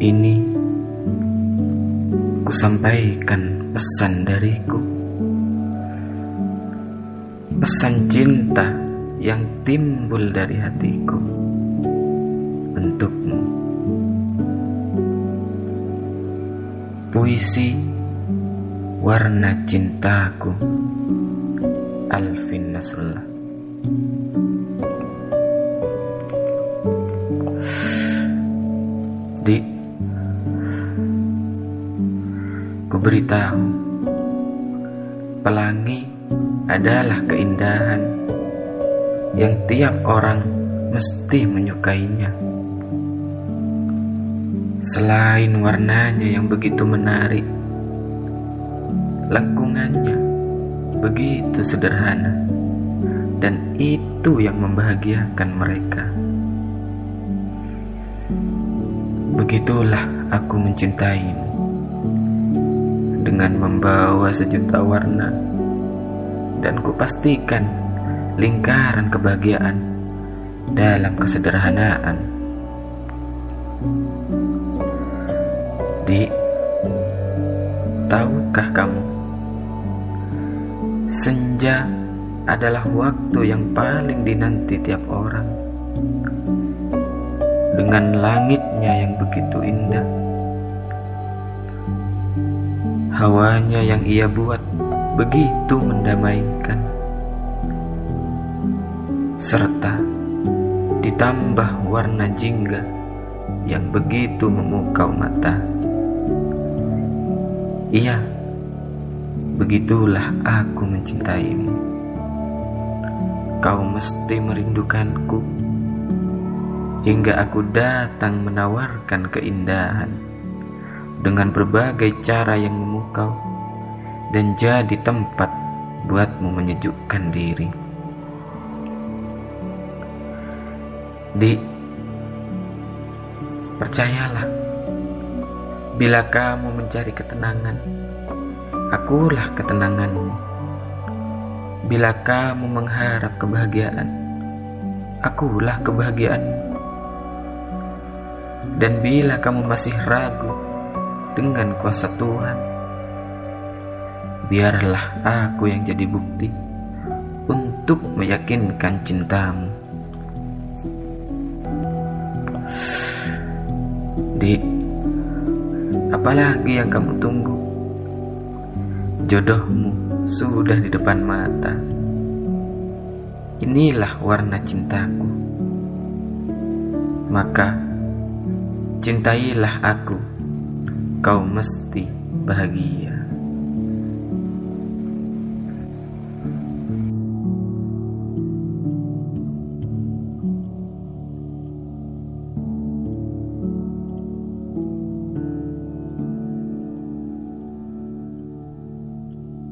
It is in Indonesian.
Ini. Kusampaikan pesan dariku. Pesan cinta yang timbul dari hatiku. Untukmu. Puisi Warna Cintaku. Alvin Nasrullah Ku beritahu Pelangi adalah keindahan Yang tiap orang mesti menyukainya. Selain warnanya yang begitu menarik Lengkungannya begitu sederhana Dan itu yang membahagiakan mereka. Begitulah aku mencintaimu Dengan membawa sejuta warna Dan kupastikan lingkaran kebahagiaan Dalam kesederhanaan Di Tahukah kamu Senja adalah waktu yang paling dinanti tiap orang dengan langitnya yang begitu indah. Hawanya yang ia buat begitu mendamaikan, serta ditambah warna jingga yang begitu memukau mata. Iya, begitulah aku mencintaimu. Kau mesti merindukanku hingga aku datang menawarkan keindahan dengan berbagai cara yang memukau dan jadi tempat buatmu menyejukkan diri. Di percayalah, bila kamu mencari ketenangan, akulah ketenanganmu. Bila kamu mengharap kebahagiaan, akulah kebahagiaanmu. Dan bila kamu masih ragu dengan kuasa Tuhan, biarlah aku yang jadi bukti untuk meyakinkan cintamu. Di apalagi yang kamu tunggu? Jodohmu sudah di depan mata. Inilah warna cintaku. Maka Cintailah aku, kau mesti bahagia.